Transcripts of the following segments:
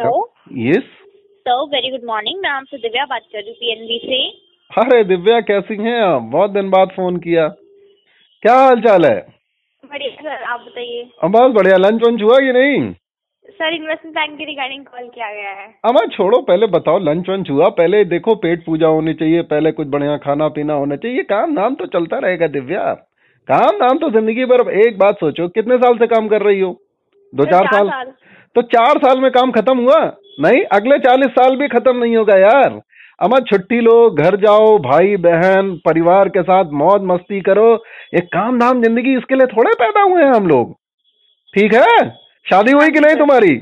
Yes so very good morning मैं आपसे दिव्या बात कर रही हूँ पीएनबी से। अरे दिव्या कैसी हैं आप? बहुत दिन बाद फ़ोन किया। क्या हाल चाल है? बढ़िया सर आप बताइए। बस बढ़िया। लंच वंच हुआ कि नहीं? सर इन्वेस्टमेंट प्लान के रिगार्डिंग कॉल किया गया है। अमर छोड़ो पहले बताओ लंच वंच हुआ? पहले देखो पेट पूजा होनी चाहिए पहले कुछ बढ़िया खाना पीना होना चाहिए। काम नाम तो चलता रहेगा दिव्या। काम नाम तो ज़िंदगी भर एक बात सोचो कितने साल से काम कर रही हो? दो चार चार साल? साल। तो चार साल में काम खत्म हुआ। नहीं अगले चालीस साल भी खत्म नहीं होगा यार। अमा छुट्टी लो घर जाओ भाई बहन परिवार के साथ मौज मस्ती करो। एक काम धाम ज़िंदगी इसके लिए थोड़े पैदा हुए हैं हम लोग। ठीक है? शादी हुई कि नहीं तुम्हारी?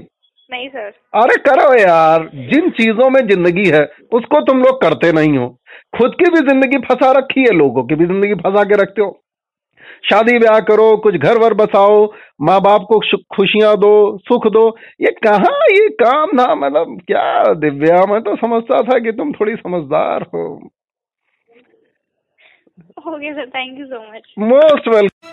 नहीं सर। अरे करो यार। जिन चीज़ों में ज़िंदगी है उसको तुम लोग करते नहीं हो। खुद की भी ज़िंदगी फंसा रखी है लोगों की भी ज़िंदगी फंसा के रखते हो। शादी ब्याह करो कुछ घर वर बसाओ माँ बाप को खुशियाँ दो सुख दो। ये कहाँ ये काम ना मतलब क्या दिव्या मैं तो समझता था कि तुम थोड़ी समझदार हो। Okay sir thank you so much most welcome